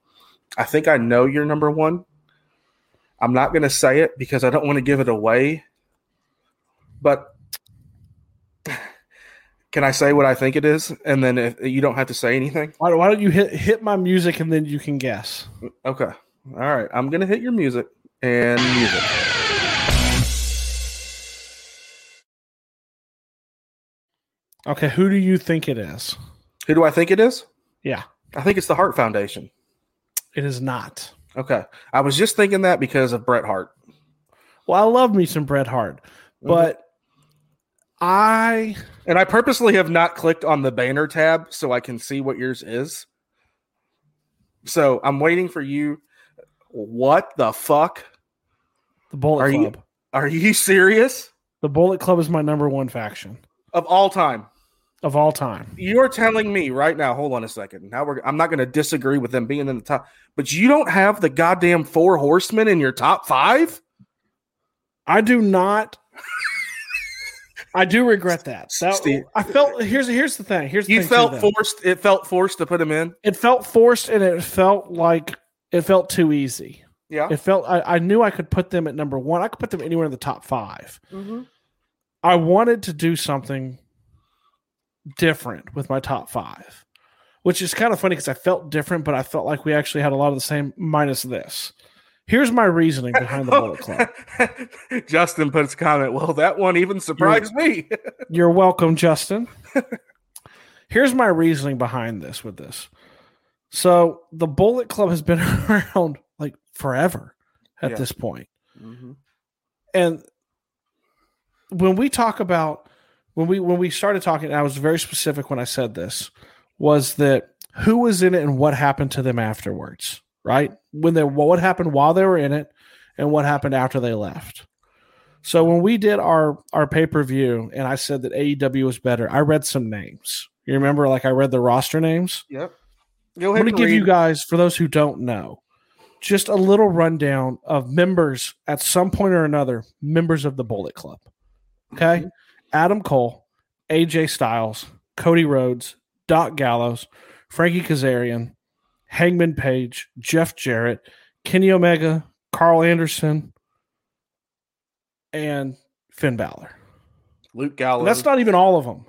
I think I know your number one. I'm not going to say it because I don't want to give it away. But can I say what I think it is? And then if you don't have to say anything. Why, why don't you hit hit my music and then you can guess? Okay. All right. I'm going to hit your music and music. Okay, who do you think it is? Who do I think it is? Yeah, I think it's the Hart Foundation. it is not. Okay. I was just thinking that because of Bret Hart. Well, I love me some Bret Hart, mm-hmm. but I And I purposely have not clicked on the banner tab so I can see what yours is. So I'm waiting for you. What the fuck? the Bullet Are you- Club. Are you serious? The Bullet Club is my number one faction Of all time. Of all time. You're telling me right now, hold on a second. Now we're I'm not going to disagree with them being in the top, but you don't have the goddamn four horsemen in your top 5? I do not. I do regret that. that Steve- I felt here's here's the thing. Here's the You thing too, felt forced it felt forced to put them in? it felt forced and it felt like it felt too easy. Yeah. It felt I, I knew I could put them at number one. I could put them anywhere in the top 5 Mhm. I wanted to do something different with my top five, which is kind of funny because I felt different, but I felt like we actually had a lot of the same, minus this. Here's my reasoning behind the Bullet Club. [LAUGHS] Justin puts a comment. Well, that one even surprised me. [LAUGHS] You're welcome, Justin. [LAUGHS] Here's my reasoning behind this with this. So the Bullet Club has been around like forever at Yeah. this point. Mhm. and when we talk about when we when we started talking and i was very specific when i said this was that who was in it and what happened to them afterwards right when they what happened while they were in it and what happened after they left so when we did our our pay-per-view and i said that aew was better i read some names you remember like i read the roster names Yep. Go I'm ahead going and to give read. you guys, for those who don't know, just a little rundown of members at some point or another, members of the Bullet Club. Okay. Mm-hmm. Adam Cole, AJ Styles, Cody Rhodes, Doc Gallows, Frankie Kazarian, Hangman Page, Jeff Jarrett, Kenny Omega, Karl Anderson, and Finn Balor. Luke Gallows. And that's not even all of them.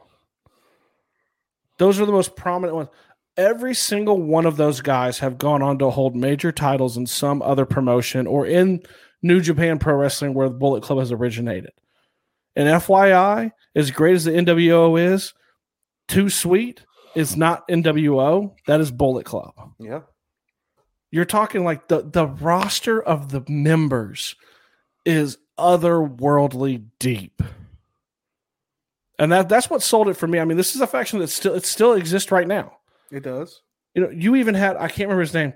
Those are the most prominent ones. Every single one of those guys have gone on to hold major titles in some other promotion or in New Japan Pro Wrestling where the Bullet Club has originated. And FYI, as great as the NWO is, Too Sweet is not NWO. That is Bullet Club. yeah. You're talking like the the roster of the members is otherworldly deep. And that that's what sold it for me. I mean, this is a faction that still it still exists right now. It does. You know, you even had I can't remember his name.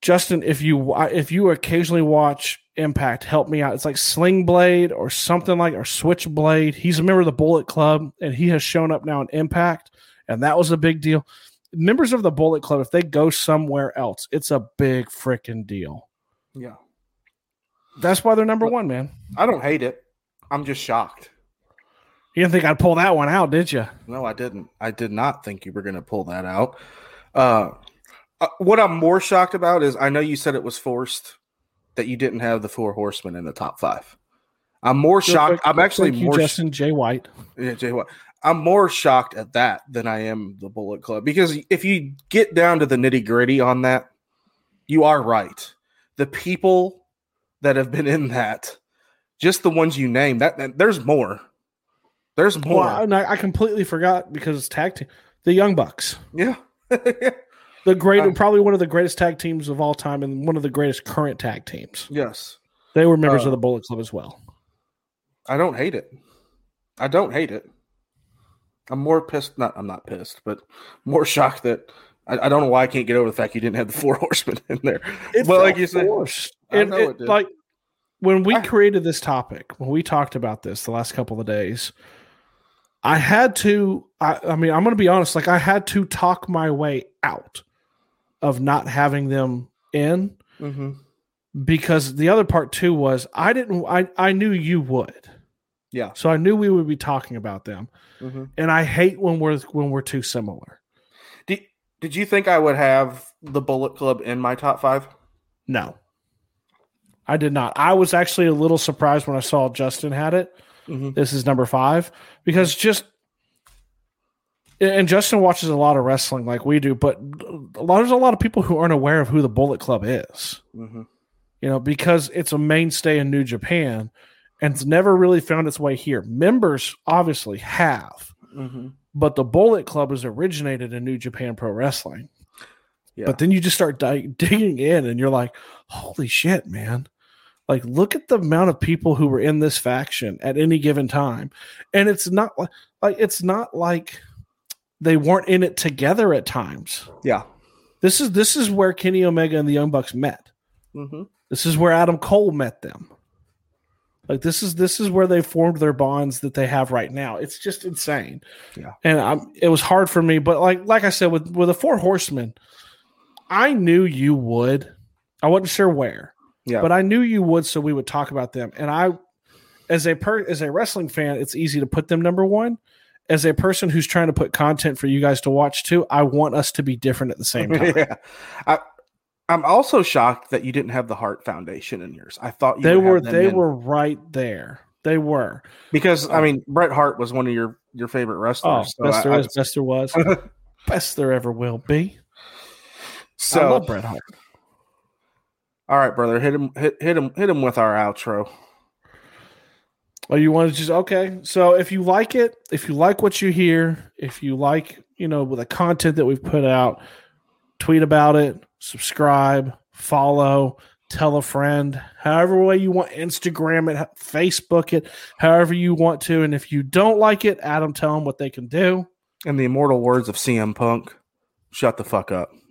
Justin, if you if you occasionally watch Impact, help me out. It's like Sling Blade or something like or Switchblade. He's a member of the Bullet Club, and he has shown up now in Impact, and that was a big deal. Members of the Bullet Club, if they go somewhere else, it's a big freaking deal. Yeah. That's why they're number one, man. I don't hate it. I'm just shocked. You didn't think I'd pull that one out, did you? No, I didn't. I did not think you were going to pull that out. Uh, uh, what I'm more shocked about is I know you said it was forced, that you didn't have the four horsemen in the top five. I'm more shocked. I'm actually you, more Justin J. White. Yeah, Jay Watt. I'm more shocked at that than I am the Bullet Club because if you get down to the nitty gritty on that, you are right. The people that have been in that, just the ones you name, that, that- there's more. There's more. Well, I, I completely forgot because it's tag team. The Young Bucks, yeah. [LAUGHS] the great, probably one of the greatest tag teams of all time, and one of the greatest current tag teams. yes. They were members Uh, of the Bullet Club as well. I don't hate it. I don't hate it. I'm more pissed. Not, I'm not pissed, but more [LAUGHS] shocked that I, I don't know why I can't get over the fact you didn't have the [LAUGHS] four horsemen in there. It well, like you said, forced. I And know it- it like when we I- created this topic, when we talked about this the last couple of days, I had to. I, I mean, I'm going to be honest. Like I had to talk my way out of not having them in Mhm. because the other part too was I didn't. I I knew you would, yeah. so I knew we would be talking about them, Mhm. and I hate when we're when we're too similar. Did, did you think I would have the Bullet Club in my top five? No, I did not. I was actually a little surprised when I saw Justin had it. Mhm. This is number five because just and Justin watches a lot of wrestling like we do, but a lot, there's a lot of people who aren't aware of who the Bullet Club is. Mhm. You know, because it's a mainstay in New Japan and it's never really found its way here. Members obviously have, Mhm. but the Bullet Club has originated in New Japan Pro Wrestling. Yeah. But then you just start di- [LAUGHS] digging in and you're like, holy shit, man. Like, look at the amount of people who were in this faction at any given time. And it's not like, like it's not like they weren't in it together at times. yeah. This is this is where Kenny Omega and the Young Bucks met. Mhm. This is where Adam Cole met them. Like this is this is where they formed their bonds that they have right now. It's just insane. Yeah. And I'm, it was hard for me, but like like I said with with the Four Horsemen, I knew you would. I wasn't sure where, Yeah. but I knew you would, so we would talk about them. And I, as a per as a wrestling fan, it's easy to put them number one. As a person who's trying to put content for you guys to watch too, I want us to be different at the same [LAUGHS] time. yeah. I, I'm also shocked that you didn't have the Hart Foundation in yours. I thought you they were they in. were right there. They were. because I um, mean Bret Hart was one of your your favorite Oh, wrestlers. so best I- there I- is, best there was, [LAUGHS] best there ever will be. so I love Bret Hart. all right, brother, hit him hit hit him hit him with our outro. Oh, you want to just okay? So if you like it, if you like what you hear, if you like, you know, the content that we've put out, tweet about it, subscribe, follow, tell a friend, however way you want, Instagram it, Facebook it, however you want to. And if you don't like it, Adam, tell them what they can do. In the immortal words of CM Punk, shut the fuck up.